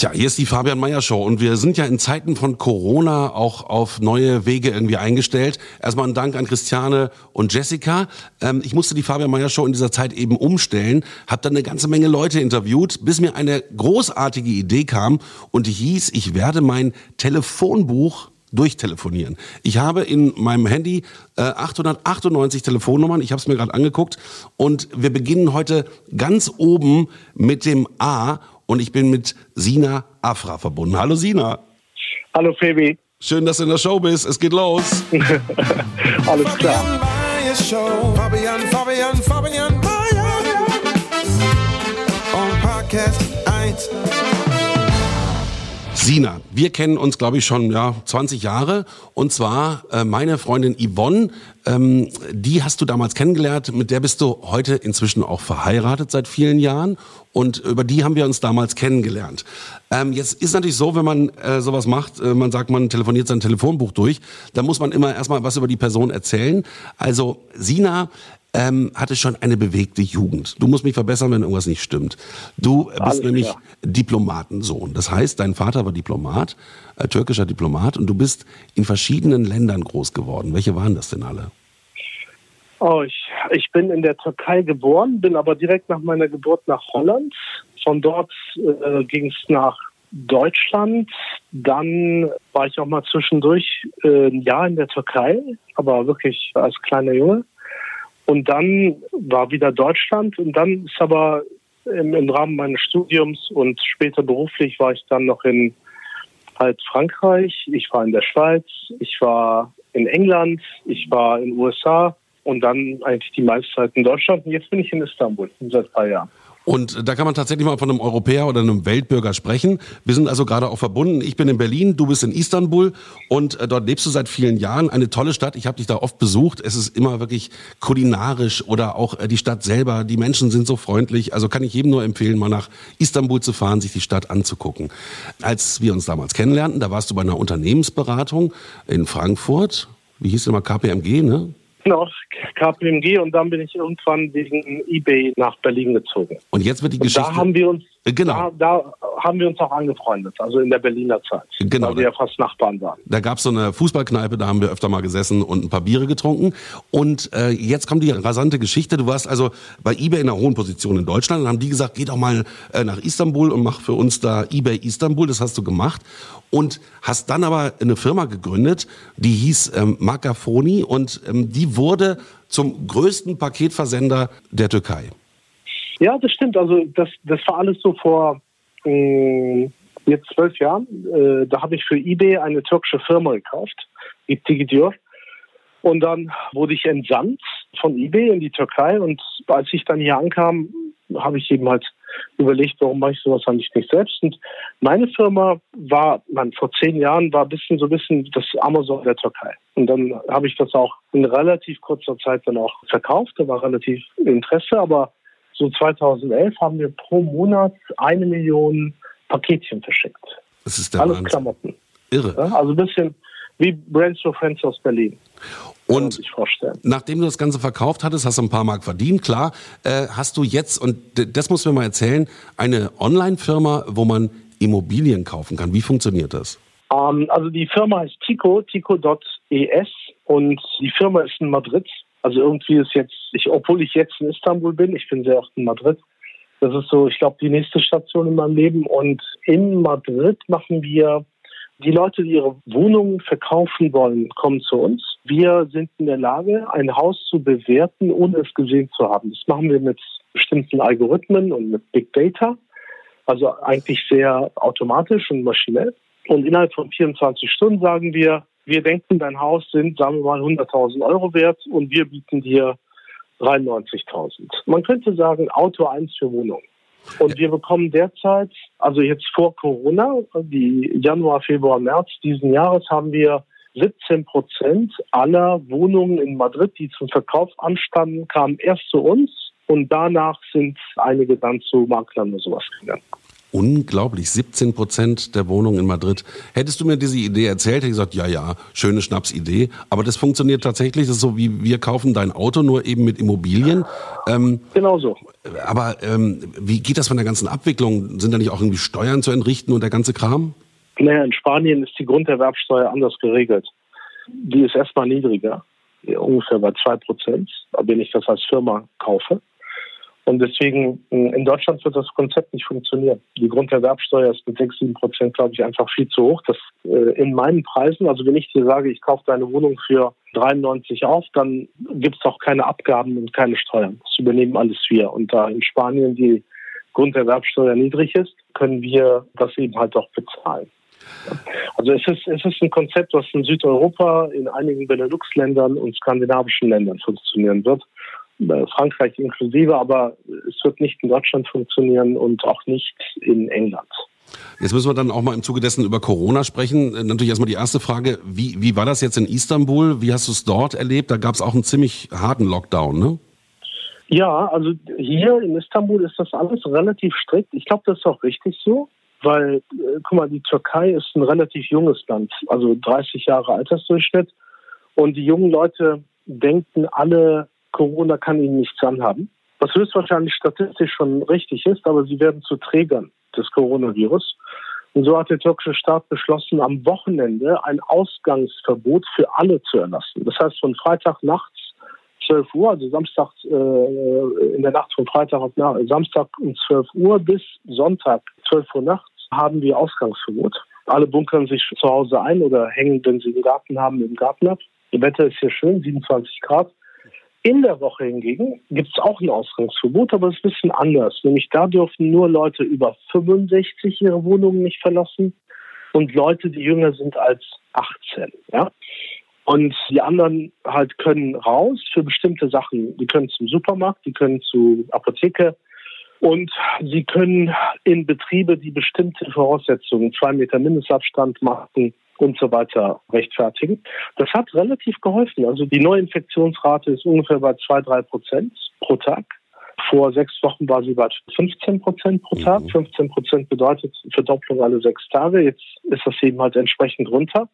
Tja, hier ist die Fabian Meyer Show und wir sind ja in Zeiten von Corona auch auf neue Wege irgendwie eingestellt. Erstmal ein Dank an Christiane und Jessica. Ähm, ich musste die Fabian Meyer Show in dieser Zeit eben umstellen, habe dann eine ganze Menge Leute interviewt, bis mir eine großartige Idee kam und die hieß, ich werde mein Telefonbuch durchtelefonieren. Ich habe in meinem Handy äh, 898 Telefonnummern, ich habe es mir gerade angeguckt und wir beginnen heute ganz oben mit dem A und ich bin mit Sina Afra verbunden. Hallo Sina. Hallo Fabi. Schön, dass du in der Show bist. Es geht los. Alles klar. Fabian, Fabian, Fabian Meyer. On Podcast 1. Sina, wir kennen uns, glaube ich, schon ja, 20 Jahre. Und zwar äh, meine Freundin Yvonne, ähm, die hast du damals kennengelernt. Mit der bist du heute inzwischen auch verheiratet seit vielen Jahren. Und über die haben wir uns damals kennengelernt. Ähm, jetzt ist natürlich so, wenn man äh, sowas macht, äh, man sagt, man telefoniert sein Telefonbuch durch, dann muss man immer erstmal was über die Person erzählen. Also Sina ähm, hatte schon eine bewegte Jugend. Du musst mich verbessern, wenn irgendwas nicht stimmt. Du bist Alles nämlich klar. Diplomatensohn. Das heißt, dein Vater war Diplomat, äh, türkischer Diplomat, und du bist in verschiedenen Ländern groß geworden. Welche waren das denn alle? Oh, ich, ich bin in der Türkei geboren, bin aber direkt nach meiner Geburt nach Holland. Von dort äh, ging es nach Deutschland. Dann war ich auch mal zwischendurch äh, ein Jahr in der Türkei, aber wirklich als kleiner Junge. Und dann war wieder Deutschland und dann ist aber im, im Rahmen meines Studiums und später beruflich war ich dann noch in halt Frankreich, ich war in der Schweiz, ich war in England, ich war in den USA und dann eigentlich die meiste Zeit in Deutschland. Und jetzt bin ich in Istanbul seit ein paar Jahren. Und da kann man tatsächlich mal von einem Europäer oder einem Weltbürger sprechen. Wir sind also gerade auch verbunden. Ich bin in Berlin, du bist in Istanbul und äh, dort lebst du seit vielen Jahren. Eine tolle Stadt. Ich habe dich da oft besucht. Es ist immer wirklich kulinarisch oder auch äh, die Stadt selber. Die Menschen sind so freundlich. Also kann ich jedem nur empfehlen, mal nach Istanbul zu fahren, sich die Stadt anzugucken. Als wir uns damals kennenlernten, da warst du bei einer Unternehmensberatung in Frankfurt. Wie hieß denn mal KPMG, ne? Genau, KPMG und dann bin ich irgendwann wegen eBay nach Berlin gezogen. Und jetzt wird die Und Geschichte. da haben wir uns genau. da, da haben wir uns auch angefreundet, also in der Berliner Zeit. Genau. Weil wir ja fast Nachbarn waren. Da gab's so eine Fußballkneipe, da haben wir öfter mal gesessen und ein paar Biere getrunken. Und äh, jetzt kommt die rasante Geschichte. Du warst also bei eBay in einer hohen Position in Deutschland und haben die gesagt, geh doch mal äh, nach Istanbul und mach für uns da eBay Istanbul. Das hast du gemacht. Und hast dann aber eine Firma gegründet, die hieß ähm, Makafoni und ähm, die wurde zum größten Paketversender der Türkei. Ja, das stimmt. Also das, das war alles so vor mh, jetzt zwölf Jahren. Äh, da habe ich für eBay eine türkische Firma gekauft, die Tigidior. Und dann wurde ich entsandt von eBay in die Türkei. Und als ich dann hier ankam, habe ich eben halt überlegt, warum mache ich sowas eigentlich nicht selbst. Und meine Firma war, man, vor zehn Jahren war ein bisschen so ein bisschen das Amazon der Türkei. Und dann habe ich das auch in relativ kurzer Zeit dann auch verkauft. Da war relativ Interesse, aber so 2011 haben wir pro Monat eine Million Paketchen verschickt. Das ist der Alles Wahnsinn. Klamotten. Irre. Ja, also ein bisschen wie Brands for Friends aus Berlin. Und. Nachdem du das Ganze verkauft hattest, hast du ein paar Mark verdient, klar. Äh, hast du jetzt, und das musst du mir mal erzählen, eine Online-Firma, wo man Immobilien kaufen kann. Wie funktioniert das? Ähm, also die Firma heißt Tico, tico.es und die Firma ist in Madrid. Also irgendwie ist jetzt, ich, obwohl ich jetzt in Istanbul bin, ich bin sehr oft in Madrid. Das ist so, ich glaube, die nächste Station in meinem Leben. Und in Madrid machen wir, die Leute, die ihre Wohnungen verkaufen wollen, kommen zu uns. Wir sind in der Lage, ein Haus zu bewerten, ohne es gesehen zu haben. Das machen wir mit bestimmten Algorithmen und mit Big Data. Also eigentlich sehr automatisch und maschinell. Und innerhalb von 24 Stunden sagen wir, wir denken, dein Haus sind, sagen wir mal, 100.000 Euro wert und wir bieten dir 93.000. Man könnte sagen, Auto 1 für Wohnung. Und wir bekommen derzeit, also jetzt vor Corona, die Januar, Februar, März diesen Jahres haben wir 17 Prozent aller Wohnungen in Madrid, die zum Verkauf anstanden, kamen erst zu uns und danach sind einige dann zu Maklern oder sowas gegangen. Unglaublich, 17 Prozent der Wohnungen in Madrid. Hättest du mir diese Idee erzählt, hätte ich gesagt, ja, ja, schöne Schnapsidee. Aber das funktioniert tatsächlich. Das ist so wie wir kaufen dein Auto, nur eben mit Immobilien. Ähm, genau so. Aber ähm, wie geht das von der ganzen Abwicklung? Sind da nicht auch irgendwie Steuern zu entrichten und der ganze Kram? Naja, in Spanien ist die Grunderwerbsteuer anders geregelt. Die ist erstmal niedriger, ungefähr bei 2 Prozent, wenn ich das als Firma kaufe. Und deswegen, äh, in Deutschland wird das Konzept nicht funktionieren. Die Grunderwerbsteuer ist mit 6, 7 Prozent, glaube ich, einfach viel zu hoch. Das äh, in meinen Preisen, also wenn ich dir sage, ich kaufe deine Wohnung für 93 auf, dann gibt es auch keine Abgaben und keine Steuern. Das übernehmen alles wir. Und da in Spanien die Grunderwerbsteuer niedrig ist, können wir das eben halt auch bezahlen. Also es ist, es ist ein Konzept, was in Südeuropa, in einigen Benelux-Ländern und skandinavischen Ländern funktionieren wird. Äh, Frankreich inklusive, aber es wird nicht in Deutschland funktionieren und auch nicht in England. Jetzt müssen wir dann auch mal im Zuge dessen über Corona sprechen. Äh, natürlich erstmal die erste Frage, wie, wie war das jetzt in Istanbul? Wie hast du es dort erlebt? Da gab es auch einen ziemlich harten Lockdown, ne? Ja, also hier in Istanbul ist das alles relativ strikt. Ich glaube, das ist auch richtig so, weil, äh, guck mal, die Türkei ist ein relativ junges Land, also 30 Jahre Altersdurchschnitt. Und die jungen Leute denken alle, Corona kann ihnen nichts anhaben. Was höchstwahrscheinlich statistisch schon richtig ist, aber sie werden zu Trägern des Coronavirus. Und so hat der türkische Staat beschlossen, am Wochenende ein Ausgangsverbot für alle zu erlassen. Das heißt, von Freitag nachts 12 Uhr, also Samstag äh, in der Nacht von Freitag auf Samstag um 12 Uhr bis Sonntag 12 Uhr nachts haben wir Ausgangsverbot. Alle bunkern sich zu Hause ein oder hängen, wenn sie einen Garten haben, im Garten ab. Das Wetter ist hier schön, 27 Grad. In der Woche hingegen gibt es auch ein Ausgangsverbot, aber es ist ein bisschen anders. Nämlich da dürfen nur Leute über 65 ihre Wohnungen nicht verlassen und Leute, die jünger sind als 18. Ja? Und die anderen halt können raus für bestimmte Sachen. Die können zum Supermarkt, die können zur Apotheke und sie können in Betriebe, die bestimmte Voraussetzungen, zwei Meter Mindestabstand machen, und so weiter rechtfertigen. Das hat relativ geholfen. Also die Neuinfektionsrate ist ungefähr bei zwei, drei Prozent pro Tag. Vor sechs Wochen war sie bei 15 Prozent pro Tag. 15 mhm. Prozent bedeutet Verdopplung alle sechs Tage. Jetzt ist das eben halt entsprechend runter.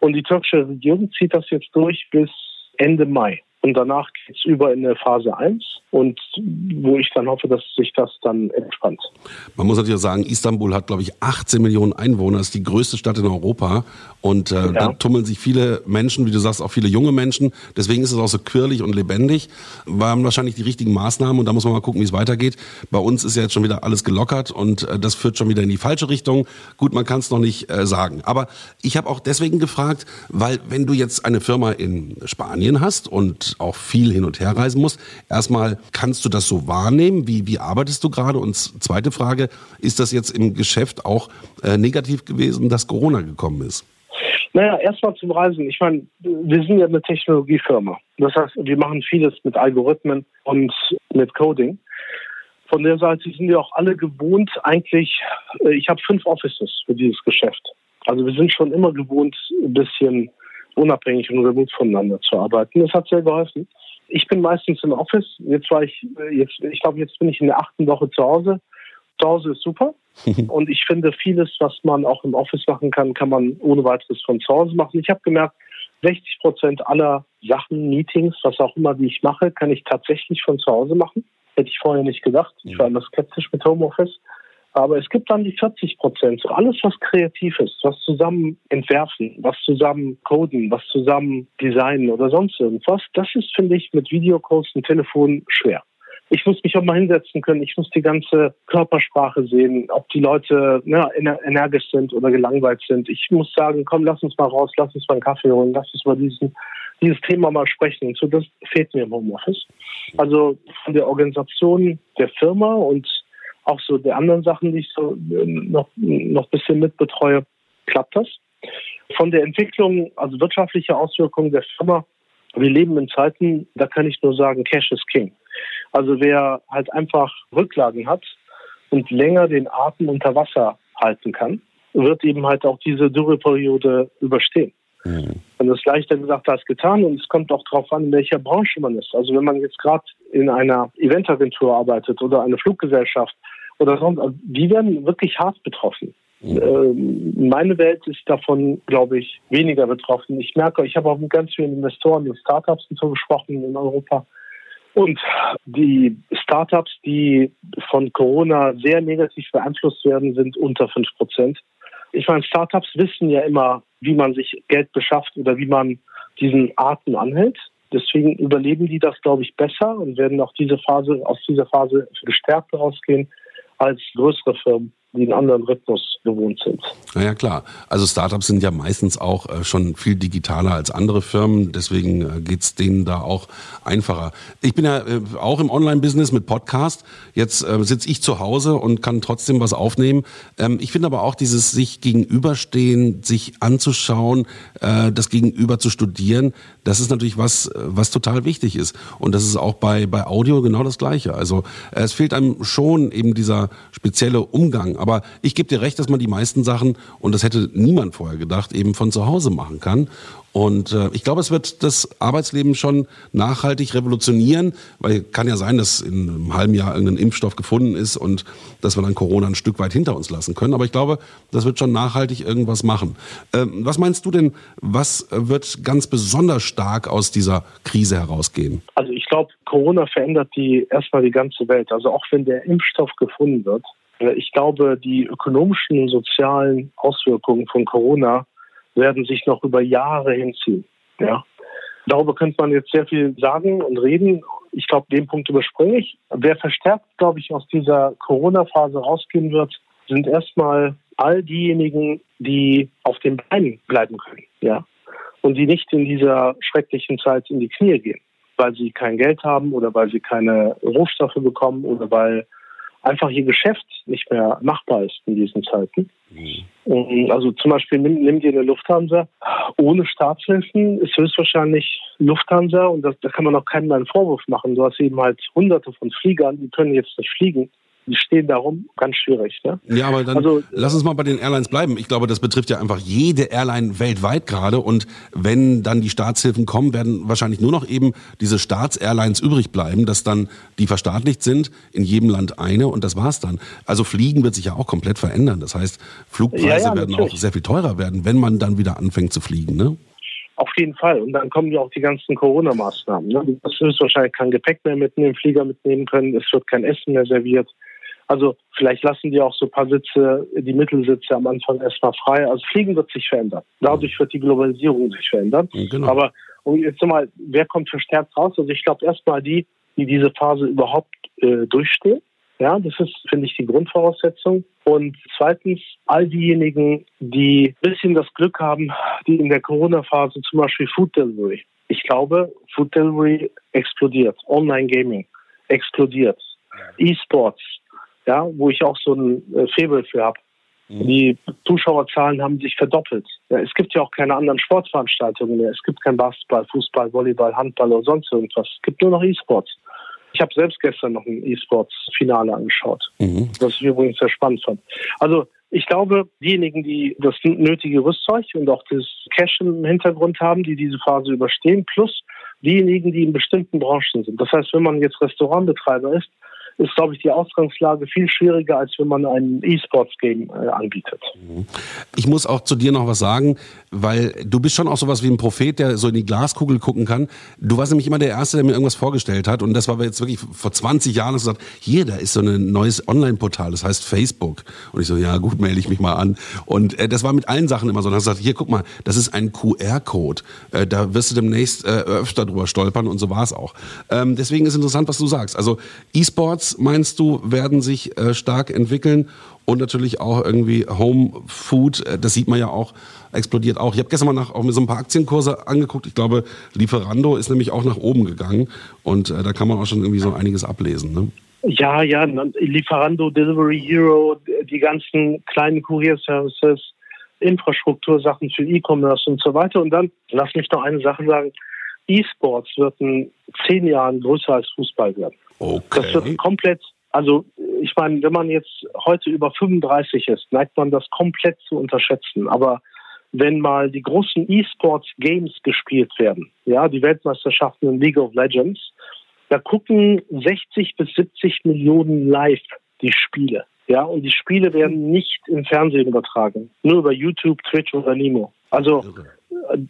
Und die türkische Regierung zieht das jetzt durch bis Ende Mai. Und danach geht es über in der Phase 1 und wo ich dann hoffe, dass sich das dann entspannt. Man muss natürlich sagen, Istanbul hat, glaube ich, 18 Millionen Einwohner, ist die größte Stadt in Europa. Und äh, ja. da tummeln sich viele Menschen, wie du sagst, auch viele junge Menschen. Deswegen ist es auch so quirlig und lebendig. Waren wahrscheinlich die richtigen Maßnahmen und da muss man mal gucken, wie es weitergeht. Bei uns ist ja jetzt schon wieder alles gelockert und äh, das führt schon wieder in die falsche Richtung. Gut, man kann es noch nicht äh, sagen. Aber ich habe auch deswegen gefragt, weil wenn du jetzt eine Firma in Spanien hast und auch viel hin und her reisen musst. Erstmal, kannst du das so wahrnehmen? Wie, wie arbeitest du gerade? Und zweite Frage, ist das jetzt im Geschäft auch äh, negativ gewesen, dass Corona gekommen ist? Naja, erstmal zum Reisen. Ich meine, wir sind ja eine Technologiefirma. Das heißt, wir machen vieles mit Algorithmen und mit Coding. Von der Seite sind wir auch alle gewohnt, eigentlich, äh, ich habe fünf Offices für dieses Geschäft. Also wir sind schon immer gewohnt, ein bisschen unabhängig und remote voneinander zu arbeiten. Das hat sehr geholfen. Ich bin meistens im Office. Jetzt war ich, äh, jetzt, ich glaube, jetzt bin ich in der achten Woche zu Hause. Zu Hause ist super. und ich finde, vieles, was man auch im Office machen kann, kann man ohne weiteres von zu Hause machen. Ich habe gemerkt, 60 Prozent aller Sachen, Meetings, was auch immer, die ich mache, kann ich tatsächlich von zu Hause machen. Hätte ich vorher nicht gedacht. Ich war immer skeptisch mit Homeoffice. Aber es gibt dann die 40 Prozent. So alles, was kreativ ist, was zusammen entwerfen, was zusammen coden, was zusammen designen oder sonst irgendwas, das ist, finde ich, mit Videocalls und Telefon schwer. Ich muss mich auch mal hinsetzen können. Ich muss die ganze Körpersprache sehen, ob die Leute ne, energisch sind oder gelangweilt sind. Ich muss sagen, komm, lass uns mal raus, lass uns mal einen Kaffee holen, lass uns mal diesen, dieses Thema mal sprechen. Und so, das fehlt mir im Homeoffice. Also von der Organisation der Firma und auch so der anderen Sachen, die ich so äh, noch, noch ein bisschen mitbetreue, klappt das. Von der Entwicklung, also wirtschaftliche Auswirkungen der Firma, wir leben in Zeiten, da kann ich nur sagen, Cash is King. Also wer halt einfach Rücklagen hat, und länger den Atem unter Wasser halten kann, wird eben halt auch diese Dürreperiode überstehen. Mhm. Und das ist leichter gesagt als getan und es kommt auch darauf an, in welcher Branche man ist. Also wenn man jetzt gerade in einer Eventagentur arbeitet oder eine Fluggesellschaft oder sonst, also die werden wirklich hart betroffen. Mhm. Meine Welt ist davon, glaube ich, weniger betroffen. Ich merke, ich habe auch mit ganz vielen Investoren und Startups und so gesprochen in Europa. Und die Startups, die von Corona sehr negativ beeinflusst werden, sind unter 5 Prozent. Ich meine, Startups wissen ja immer, wie man sich Geld beschafft oder wie man diesen Arten anhält. Deswegen überleben die das, glaube ich, besser und werden auch diese Phase, aus dieser Phase gestärkt rausgehen als größere Firmen die einen anderen Rhythmus gewohnt sind. Naja, klar. Also Startups sind ja meistens auch äh, schon viel digitaler als andere Firmen. Deswegen äh, geht's denen da auch einfacher. Ich bin ja äh, auch im Online-Business mit Podcast. Jetzt sitze ich zu Hause und kann trotzdem was aufnehmen. Ähm, ich finde aber auch dieses sich gegenüberstehen, sich anzuschauen, das Gegenüber zu studieren, das ist natürlich was, was total wichtig ist. Und das ist auch bei, bei Audio genau das Gleiche. Also es fehlt einem schon eben dieser spezielle Umgang aber ich gebe dir recht, dass man die meisten Sachen, und das hätte niemand vorher gedacht, eben von zu Hause machen kann. Und äh, ich glaube, es wird das Arbeitsleben schon nachhaltig revolutionieren, weil kann ja sein, dass in einem halben Jahr irgendein Impfstoff gefunden ist und dass wir dann Corona ein Stück weit hinter uns lassen können. Aber ich glaube, das wird schon nachhaltig irgendwas machen. Ähm, was meinst du denn, was wird ganz besonders stark aus dieser Krise herausgehen? Also ich glaube, Corona verändert die erstmal die ganze Welt. Also auch wenn der Impfstoff gefunden wird, ich glaube, die ökonomischen und sozialen Auswirkungen von Corona werden sich noch über Jahre hinziehen. Ja. Darüber könnte man jetzt sehr viel sagen und reden. Ich glaube, den Punkt überspringe ich. Wer verstärkt, glaube ich, aus dieser Corona-Phase rausgehen wird, sind erstmal all diejenigen, die auf den Beinen bleiben können, ja, und die nicht in dieser schrecklichen Zeit in die Knie gehen, weil sie kein Geld haben oder weil sie keine Rohstoffe bekommen oder weil einfach ihr Geschäft nicht mehr machbar ist in diesen Zeiten. Mhm. Also zum Beispiel nimm, nimm dir eine Lufthansa. Ohne Staatshilfen ist höchstwahrscheinlich Lufthansa und das, da kann man auch keinen einen Vorwurf machen. Du hast eben halt hunderte von Fliegern, die können jetzt nicht fliegen die stehen darum, ganz schwierig. Ne? Ja, aber dann also, lass uns mal bei den Airlines bleiben. Ich glaube, das betrifft ja einfach jede Airline weltweit gerade. Und wenn dann die Staatshilfen kommen, werden wahrscheinlich nur noch eben diese Staatsairlines übrig bleiben, dass dann die verstaatlicht sind, in jedem Land eine und das war's dann. Also Fliegen wird sich ja auch komplett verändern. Das heißt, Flugpreise ja, ja, werden natürlich. auch sehr viel teurer werden, wenn man dann wieder anfängt zu fliegen. Ne? Auf jeden Fall. Und dann kommen ja auch die ganzen Corona-Maßnahmen. Ne? Du wirst wahrscheinlich kein Gepäck mehr mit in den Flieger mitnehmen können. Es wird kein Essen mehr serviert. Also vielleicht lassen die auch so ein paar Sitze, die Mittelsitze am Anfang erstmal frei. Also Fliegen wird sich verändern. Dadurch wird die Globalisierung sich verändern. Genau. Aber und jetzt nochmal, wer kommt verstärkt raus? Also ich glaube erstmal die, die diese Phase überhaupt äh, durchstehen. Ja, das ist, finde ich, die Grundvoraussetzung. Und zweitens, all diejenigen, die ein bisschen das Glück haben, die in der Corona-Phase zum Beispiel Food Delivery. Ich glaube, Food Delivery explodiert. Online Gaming explodiert. E-Sports ja, wo ich auch so ein äh, Faible für habe. Mhm. Die Zuschauerzahlen haben sich verdoppelt. Ja, es gibt ja auch keine anderen Sportveranstaltungen mehr. Es gibt kein Basketball, Fußball, Volleyball, Handball oder sonst irgendwas. Es gibt nur noch E-Sports. Ich habe selbst gestern noch ein E-Sports-Finale angeschaut, mhm. was ich übrigens sehr spannend fand. Also ich glaube, diejenigen, die das nötige Rüstzeug und auch das Cash im Hintergrund haben, die diese Phase überstehen, plus diejenigen, die in bestimmten Branchen sind. Das heißt, wenn man jetzt Restaurantbetreiber ist, ist, glaube ich, die Ausgangslage viel schwieriger, als wenn man ein E-Sports-Game äh, anbietet. Mhm. Ich muss auch zu dir noch was sagen, weil du bist schon auch sowas wie ein Prophet, der so in die Glaskugel gucken kann. Du warst nämlich immer der Erste, der mir irgendwas vorgestellt hat und das war jetzt wirklich vor 20 Jahren, hast du gesagt, hier, da ist so ein neues Online-Portal, das heißt Facebook. Und ich so, ja gut, melde ich mich mal an. Und äh, das war mit allen Sachen immer so. Und hast gesagt, hier, guck mal, das ist ein QR-Code. Äh, da wirst du demnächst äh, öfter drüber stolpern und so war es auch. Ähm, deswegen ist interessant, was du sagst. Also E-Sports meinst du, werden sich äh, stark entwickeln und natürlich auch irgendwie Home Food, äh, das sieht man ja auch, explodiert auch. Ich habe gestern mal nach, auch mir so ein paar Aktienkurse angeguckt. Ich glaube, Lieferando ist nämlich auch nach oben gegangen und äh, da kann man auch schon irgendwie so einiges ablesen. Ne? Ja, ja, Lieferando, Delivery Hero, die ganzen kleinen Kurierservices, Infrastruktursachen für E-Commerce und so weiter. Und dann, lass mich noch eine Sache sagen, E-Sports wird in zehn Jahren größer als Fußball werden. Okay. Das wird komplett Also ich meine, wenn man jetzt heute über 35 ist, neigt man das komplett zu unterschätzen. Aber wenn mal die großen E-Sports-Games gespielt werden, ja, die Weltmeisterschaften in League of Legends, da gucken 60 bis 70 Millionen live die Spiele. Ja, und die Spiele werden nicht im Fernsehen übertragen, nur über YouTube, Twitch oder Nemo. Also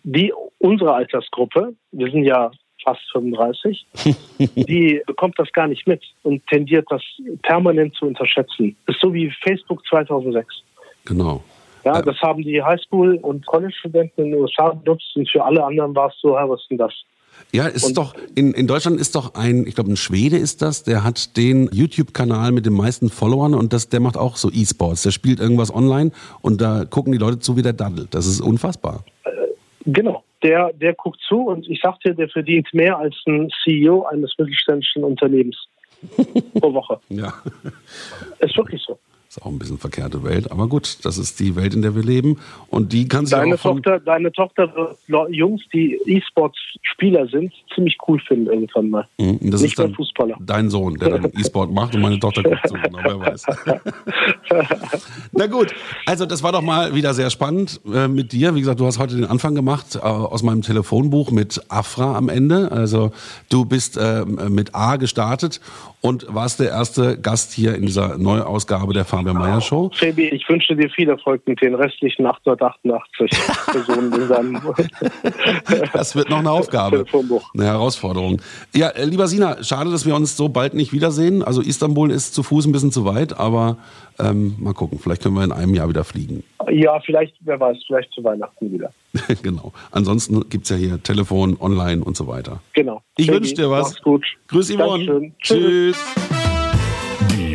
die unsere Altersgruppe, wir sind ja fast 35, die bekommt das gar nicht mit und tendiert das permanent zu unterschätzen. Das ist so wie Facebook 2006. Genau. Ja, das haben die Highschool- und College-Studenten in den USA benutzt und für alle anderen war es so, was ist denn das? Ja, es ist doch, in, in Deutschland ist doch ein, ich glaube, ein Schwede ist das, der hat den YouTube-Kanal mit den meisten Followern und das, der macht auch so E-Sports. Der spielt irgendwas online und da gucken die Leute zu, wie der daddelt. Das ist unfassbar. Genau. Der, der guckt zu und ich sag dir, der verdient mehr als ein CEO eines mittelständischen Unternehmens pro Woche. Ja. Ist wirklich so. Ist auch ein bisschen verkehrte Welt, aber gut, das ist die Welt, in der wir leben und die kann sich Deine auch von, Tochter, deine Tochter wird Jungs, die E-Sports-Spieler sind, ziemlich cool finden irgendwann mal. Mhm, das Nicht ist dann Fußballer. dein Sohn, der dann E-Sport macht und meine Tochter guckt zu, genau, wer weiß. Na gut, also das war doch mal wieder sehr spannend äh, mit dir. Wie gesagt, du hast heute den Anfang gemacht äh, aus meinem Telefonbuch mit Afra am Ende. Also du bist äh, mit A gestartet und warst der erste Gast hier in dieser Neuausgabe der Fabian Meyer Show. Sebi, ich wünsche dir viel Erfolg mit den restlichen 888 Personen in seinem Das wird noch eine Aufgabe, eine Herausforderung. Ja, äh, lieber Sina, schade, dass wir uns so bald nicht wiedersehen. Also Istanbul ist zu Fuß ein bisschen zu weit, aber ähm, mal gucken, vielleicht können wir in einem Jahr wieder fliegen. Ja, vielleicht, wer weiß, vielleicht zu Weihnachten wieder. genau. Ansonsten gibt's ja hier Telefon, online und so weiter. Genau. Ich wünsche dir was. Mach's gut. Grüß Yvonne. Dankeschön. Tschüss. Die